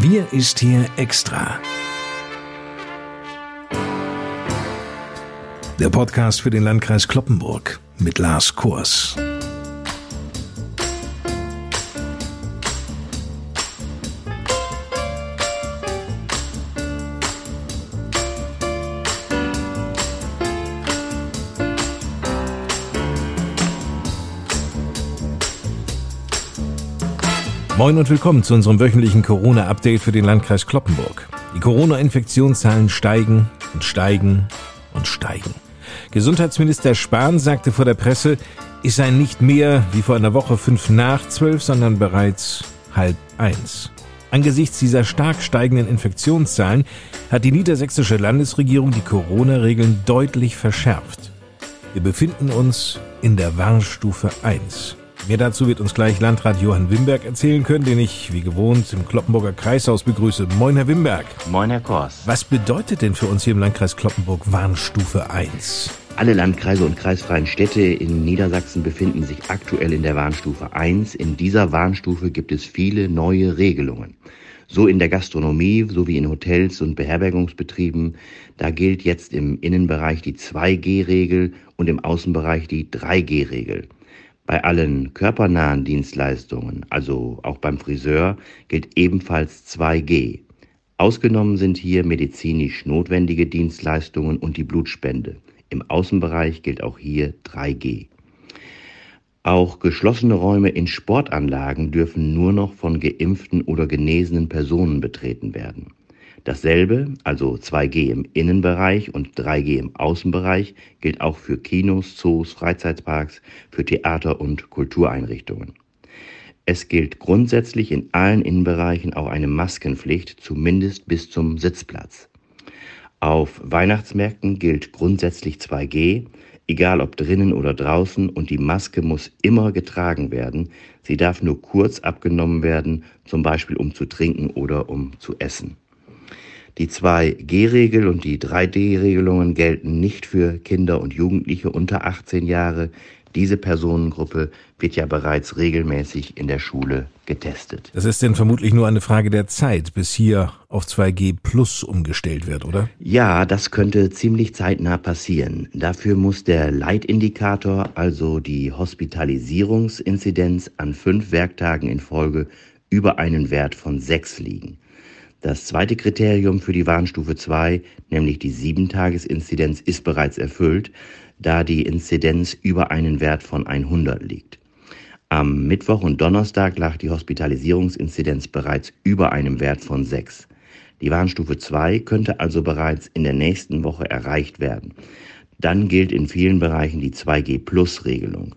Wir ist hier extra. Der Podcast für den Landkreis Kloppenburg mit Lars Kurs. Moin und willkommen zu unserem wöchentlichen Corona-Update für den Landkreis Kloppenburg. Die Corona-Infektionszahlen steigen und steigen und steigen. Gesundheitsminister Spahn sagte vor der Presse, es sei nicht mehr wie vor einer Woche fünf nach zwölf, sondern bereits halb eins. Angesichts dieser stark steigenden Infektionszahlen hat die niedersächsische Landesregierung die Corona-Regeln deutlich verschärft. Wir befinden uns in der Warnstufe 1. Mehr dazu wird uns gleich Landrat Johann Wimberg erzählen können, den ich wie gewohnt im Kloppenburger Kreishaus begrüße. Moin, Herr Wimberg. Moin, Herr Kors. Was bedeutet denn für uns hier im Landkreis Kloppenburg Warnstufe 1? Alle Landkreise und kreisfreien Städte in Niedersachsen befinden sich aktuell in der Warnstufe 1. In dieser Warnstufe gibt es viele neue Regelungen. So in der Gastronomie sowie in Hotels und Beherbergungsbetrieben. Da gilt jetzt im Innenbereich die 2G-Regel und im Außenbereich die 3G-Regel. Bei allen körpernahen Dienstleistungen, also auch beim Friseur, gilt ebenfalls 2G. Ausgenommen sind hier medizinisch notwendige Dienstleistungen und die Blutspende. Im Außenbereich gilt auch hier 3G. Auch geschlossene Räume in Sportanlagen dürfen nur noch von geimpften oder genesenen Personen betreten werden. Dasselbe, also 2G im Innenbereich und 3G im Außenbereich, gilt auch für Kinos, Zoos, Freizeitparks, für Theater und Kultureinrichtungen. Es gilt grundsätzlich in allen Innenbereichen auch eine Maskenpflicht, zumindest bis zum Sitzplatz. Auf Weihnachtsmärkten gilt grundsätzlich 2G, egal ob drinnen oder draußen, und die Maske muss immer getragen werden. Sie darf nur kurz abgenommen werden, zum Beispiel um zu trinken oder um zu essen. Die 2G-Regel und die 3D-Regelungen gelten nicht für Kinder und Jugendliche unter 18 Jahre. Diese Personengruppe wird ja bereits regelmäßig in der Schule getestet. Das ist denn vermutlich nur eine Frage der Zeit, bis hier auf 2G Plus umgestellt wird, oder? Ja, das könnte ziemlich zeitnah passieren. Dafür muss der Leitindikator, also die Hospitalisierungsinzidenz, an fünf Werktagen in Folge über einen Wert von sechs liegen. Das zweite Kriterium für die Warnstufe 2, nämlich die 7-Tages-Inzidenz, ist bereits erfüllt, da die Inzidenz über einen Wert von 100 liegt. Am Mittwoch und Donnerstag lag die Hospitalisierungsinzidenz bereits über einem Wert von 6. Die Warnstufe 2 könnte also bereits in der nächsten Woche erreicht werden. Dann gilt in vielen Bereichen die 2G-Plus-Regelung.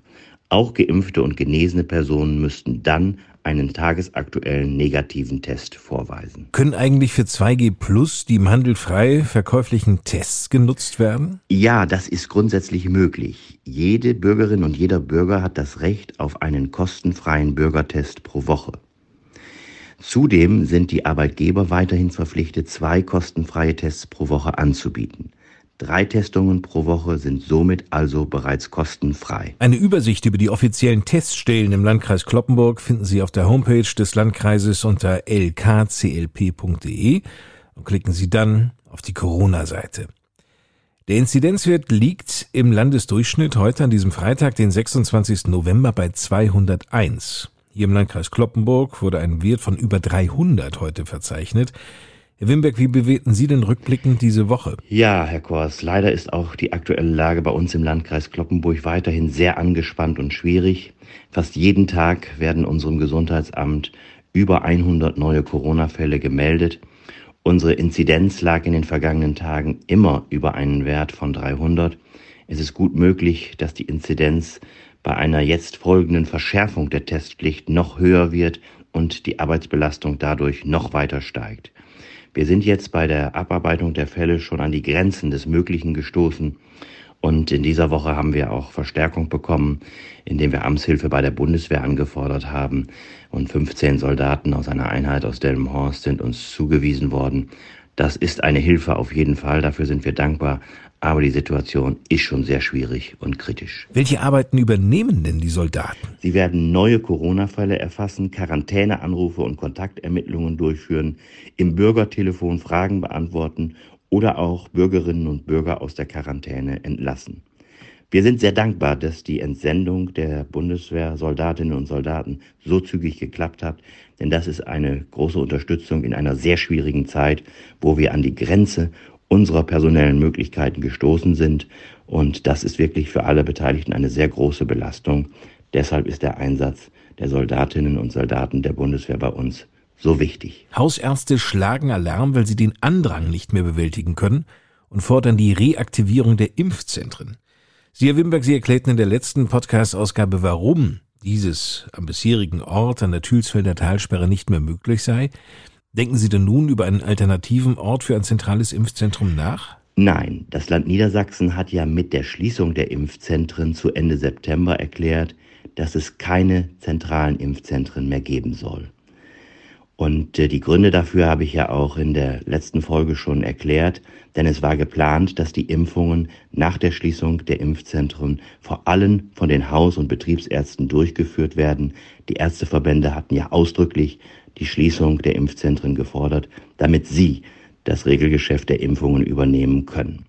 Auch geimpfte und genesene Personen müssten dann einen tagesaktuellen negativen Test vorweisen. Können eigentlich für 2G Plus die im Handel frei verkäuflichen Tests genutzt werden? Ja, das ist grundsätzlich möglich. Jede Bürgerin und jeder Bürger hat das Recht auf einen kostenfreien Bürgertest pro Woche. Zudem sind die Arbeitgeber weiterhin verpflichtet, zwei kostenfreie Tests pro Woche anzubieten. Drei Testungen pro Woche sind somit also bereits kostenfrei. Eine Übersicht über die offiziellen Teststellen im Landkreis Kloppenburg finden Sie auf der Homepage des Landkreises unter lkclp.de und klicken Sie dann auf die Corona-Seite. Der Inzidenzwert liegt im Landesdurchschnitt heute an diesem Freitag, den 26. November, bei 201. Hier im Landkreis Kloppenburg wurde ein Wert von über 300 heute verzeichnet. Herr Wimberg, wie bewerten Sie denn rückblickend diese Woche? Ja, Herr Kors, leider ist auch die aktuelle Lage bei uns im Landkreis Kloppenburg weiterhin sehr angespannt und schwierig. Fast jeden Tag werden unserem Gesundheitsamt über 100 neue Corona-Fälle gemeldet. Unsere Inzidenz lag in den vergangenen Tagen immer über einen Wert von 300. Es ist gut möglich, dass die Inzidenz bei einer jetzt folgenden Verschärfung der Testpflicht noch höher wird und die Arbeitsbelastung dadurch noch weiter steigt. Wir sind jetzt bei der Abarbeitung der Fälle schon an die Grenzen des Möglichen gestoßen. Und in dieser Woche haben wir auch Verstärkung bekommen, indem wir Amtshilfe bei der Bundeswehr angefordert haben. Und 15 Soldaten aus einer Einheit aus Delmenhorst sind uns zugewiesen worden. Das ist eine Hilfe auf jeden Fall, dafür sind wir dankbar. Aber die Situation ist schon sehr schwierig und kritisch. Welche Arbeiten übernehmen denn die Soldaten? Sie werden neue Corona-Fälle erfassen, Quarantäneanrufe und Kontaktermittlungen durchführen, im Bürgertelefon Fragen beantworten oder auch Bürgerinnen und Bürger aus der Quarantäne entlassen. Wir sind sehr dankbar, dass die Entsendung der Bundeswehrsoldatinnen und Soldaten so zügig geklappt hat, denn das ist eine große Unterstützung in einer sehr schwierigen Zeit, wo wir an die Grenze unserer personellen Möglichkeiten gestoßen sind. Und das ist wirklich für alle Beteiligten eine sehr große Belastung. Deshalb ist der Einsatz der Soldatinnen und Soldaten der Bundeswehr bei uns so wichtig. Hausärzte schlagen Alarm, weil sie den Andrang nicht mehr bewältigen können und fordern die Reaktivierung der Impfzentren. Sie, Herr Wimberg, Sie erklärten in der letzten Podcast-Ausgabe, warum dieses am bisherigen Ort an der Thülsfelder Talsperre nicht mehr möglich sei. Denken Sie denn nun über einen alternativen Ort für ein zentrales Impfzentrum nach? Nein, das Land Niedersachsen hat ja mit der Schließung der Impfzentren zu Ende September erklärt, dass es keine zentralen Impfzentren mehr geben soll. Und äh, die Gründe dafür habe ich ja auch in der letzten Folge schon erklärt, denn es war geplant, dass die Impfungen nach der Schließung der Impfzentren vor allem von den Haus- und Betriebsärzten durchgeführt werden. Die Ärzteverbände hatten ja ausdrücklich die Schließung der Impfzentren gefordert, damit sie das Regelgeschäft der Impfungen übernehmen können.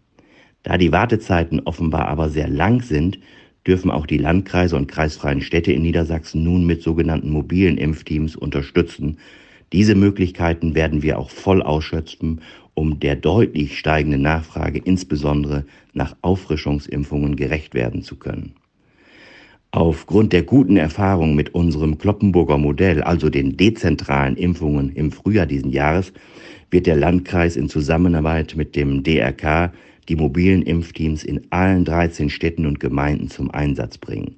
Da die Wartezeiten offenbar aber sehr lang sind, dürfen auch die Landkreise und kreisfreien Städte in Niedersachsen nun mit sogenannten mobilen Impfteams unterstützen, diese Möglichkeiten werden wir auch voll ausschöpfen, um der deutlich steigenden Nachfrage insbesondere nach Auffrischungsimpfungen gerecht werden zu können. Aufgrund der guten Erfahrung mit unserem Kloppenburger Modell, also den dezentralen Impfungen im Frühjahr diesen Jahres, wird der Landkreis in Zusammenarbeit mit dem DRK die mobilen Impfteams in allen 13 Städten und Gemeinden zum Einsatz bringen.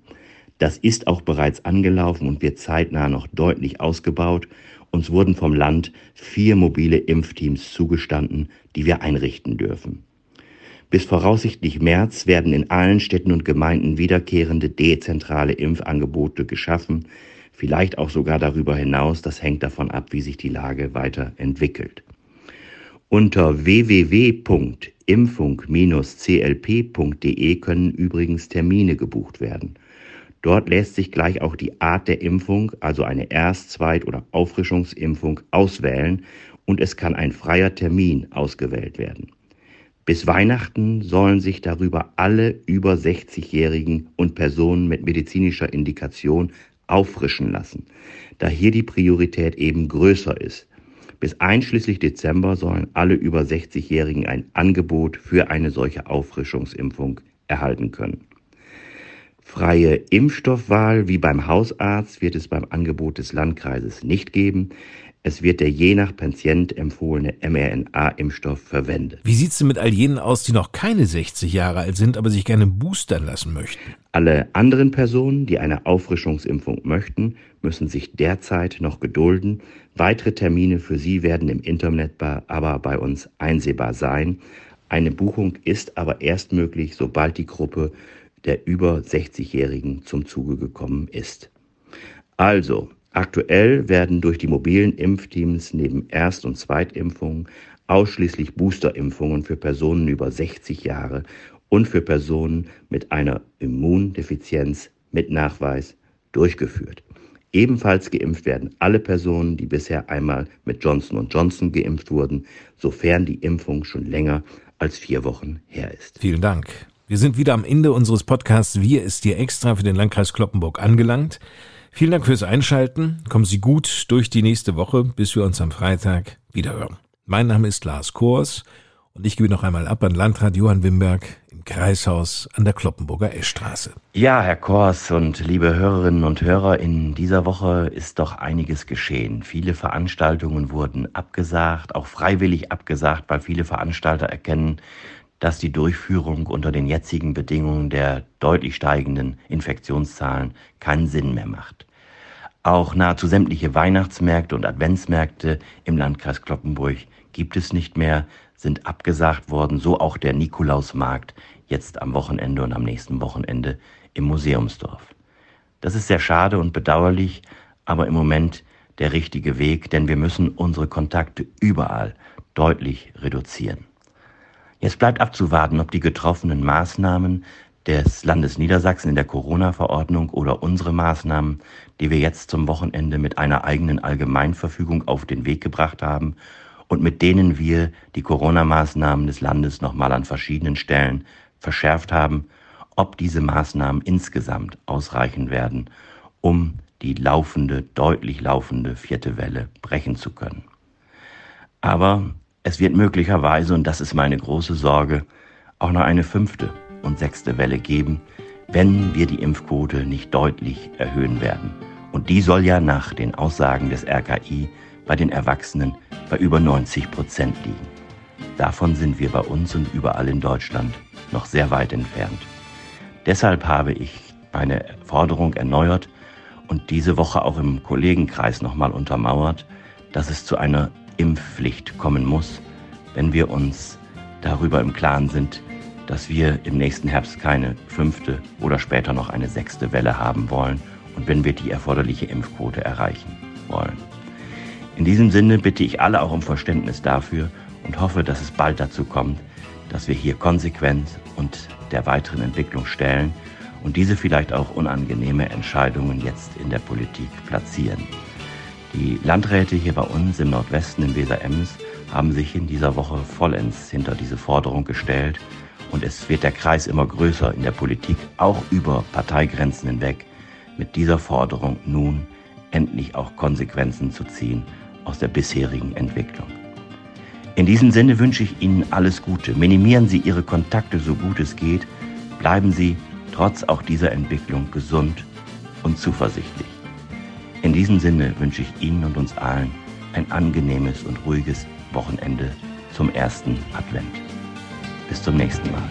Das ist auch bereits angelaufen und wird zeitnah noch deutlich ausgebaut uns wurden vom Land vier mobile Impfteams zugestanden, die wir einrichten dürfen. Bis voraussichtlich März werden in allen Städten und Gemeinden wiederkehrende dezentrale Impfangebote geschaffen, vielleicht auch sogar darüber hinaus, das hängt davon ab, wie sich die Lage weiterentwickelt. Unter www.impfung-clp.de können übrigens Termine gebucht werden. Dort lässt sich gleich auch die Art der Impfung, also eine Erst-, Zweit- oder Auffrischungsimpfung, auswählen und es kann ein freier Termin ausgewählt werden. Bis Weihnachten sollen sich darüber alle über 60-Jährigen und Personen mit medizinischer Indikation auffrischen lassen, da hier die Priorität eben größer ist. Bis einschließlich Dezember sollen alle über 60-Jährigen ein Angebot für eine solche Auffrischungsimpfung erhalten können. Freie Impfstoffwahl wie beim Hausarzt wird es beim Angebot des Landkreises nicht geben. Es wird der je nach Patient empfohlene mRNA-Impfstoff verwendet. Wie sieht es denn mit all jenen aus, die noch keine 60 Jahre alt sind, aber sich gerne boostern lassen möchten? Alle anderen Personen, die eine Auffrischungsimpfung möchten, müssen sich derzeit noch gedulden. Weitere Termine für sie werden im Internet aber bei uns einsehbar sein. Eine Buchung ist aber erst möglich, sobald die Gruppe der über 60-Jährigen zum Zuge gekommen ist. Also, aktuell werden durch die mobilen Impfteams neben Erst- und Zweitimpfungen ausschließlich Boosterimpfungen für Personen über 60 Jahre und für Personen mit einer Immundefizienz mit Nachweis durchgeführt. Ebenfalls geimpft werden alle Personen, die bisher einmal mit Johnson Johnson geimpft wurden, sofern die Impfung schon länger als vier Wochen her ist. Vielen Dank. Wir sind wieder am Ende unseres Podcasts Wir ist dir extra für den Landkreis Kloppenburg angelangt. Vielen Dank fürs Einschalten. Kommen Sie gut durch die nächste Woche, bis wir uns am Freitag wiederhören. Mein Name ist Lars Kors und ich gebe noch einmal ab an Landrat Johann Wimberg im Kreishaus an der Kloppenburger Eschstraße. Ja, Herr Kors und liebe Hörerinnen und Hörer, in dieser Woche ist doch einiges geschehen. Viele Veranstaltungen wurden abgesagt, auch freiwillig abgesagt, weil viele Veranstalter erkennen, dass die Durchführung unter den jetzigen Bedingungen der deutlich steigenden Infektionszahlen keinen Sinn mehr macht. Auch nahezu sämtliche Weihnachtsmärkte und Adventsmärkte im Landkreis Kloppenburg gibt es nicht mehr, sind abgesagt worden, so auch der Nikolausmarkt jetzt am Wochenende und am nächsten Wochenende im Museumsdorf. Das ist sehr schade und bedauerlich, aber im Moment der richtige Weg, denn wir müssen unsere Kontakte überall deutlich reduzieren. Jetzt bleibt abzuwarten, ob die getroffenen Maßnahmen des Landes Niedersachsen in der Corona-Verordnung oder unsere Maßnahmen, die wir jetzt zum Wochenende mit einer eigenen Allgemeinverfügung auf den Weg gebracht haben und mit denen wir die Corona-Maßnahmen des Landes nochmal an verschiedenen Stellen verschärft haben, ob diese Maßnahmen insgesamt ausreichen werden, um die laufende, deutlich laufende vierte Welle brechen zu können. Aber es wird möglicherweise, und das ist meine große Sorge, auch noch eine fünfte und sechste Welle geben, wenn wir die Impfquote nicht deutlich erhöhen werden. Und die soll ja nach den Aussagen des RKI bei den Erwachsenen bei über 90 Prozent liegen. Davon sind wir bei uns und überall in Deutschland noch sehr weit entfernt. Deshalb habe ich meine Forderung erneuert und diese Woche auch im Kollegenkreis nochmal untermauert, dass es zu einer Impfpflicht kommen muss, wenn wir uns darüber im Klaren sind, dass wir im nächsten Herbst keine fünfte oder später noch eine sechste Welle haben wollen und wenn wir die erforderliche Impfquote erreichen wollen. In diesem Sinne bitte ich alle auch um Verständnis dafür und hoffe, dass es bald dazu kommt, dass wir hier konsequent und der weiteren Entwicklung stellen und diese vielleicht auch unangenehme Entscheidungen jetzt in der Politik platzieren. Die Landräte hier bei uns im Nordwesten in Weser-Ems haben sich in dieser Woche vollends hinter diese Forderung gestellt und es wird der Kreis immer größer in der Politik, auch über Parteigrenzen hinweg, mit dieser Forderung nun endlich auch Konsequenzen zu ziehen aus der bisherigen Entwicklung. In diesem Sinne wünsche ich Ihnen alles Gute. Minimieren Sie Ihre Kontakte so gut es geht. Bleiben Sie trotz auch dieser Entwicklung gesund und zuversichtlich. In diesem Sinne wünsche ich Ihnen und uns allen ein angenehmes und ruhiges Wochenende zum ersten Advent. Bis zum nächsten Mal.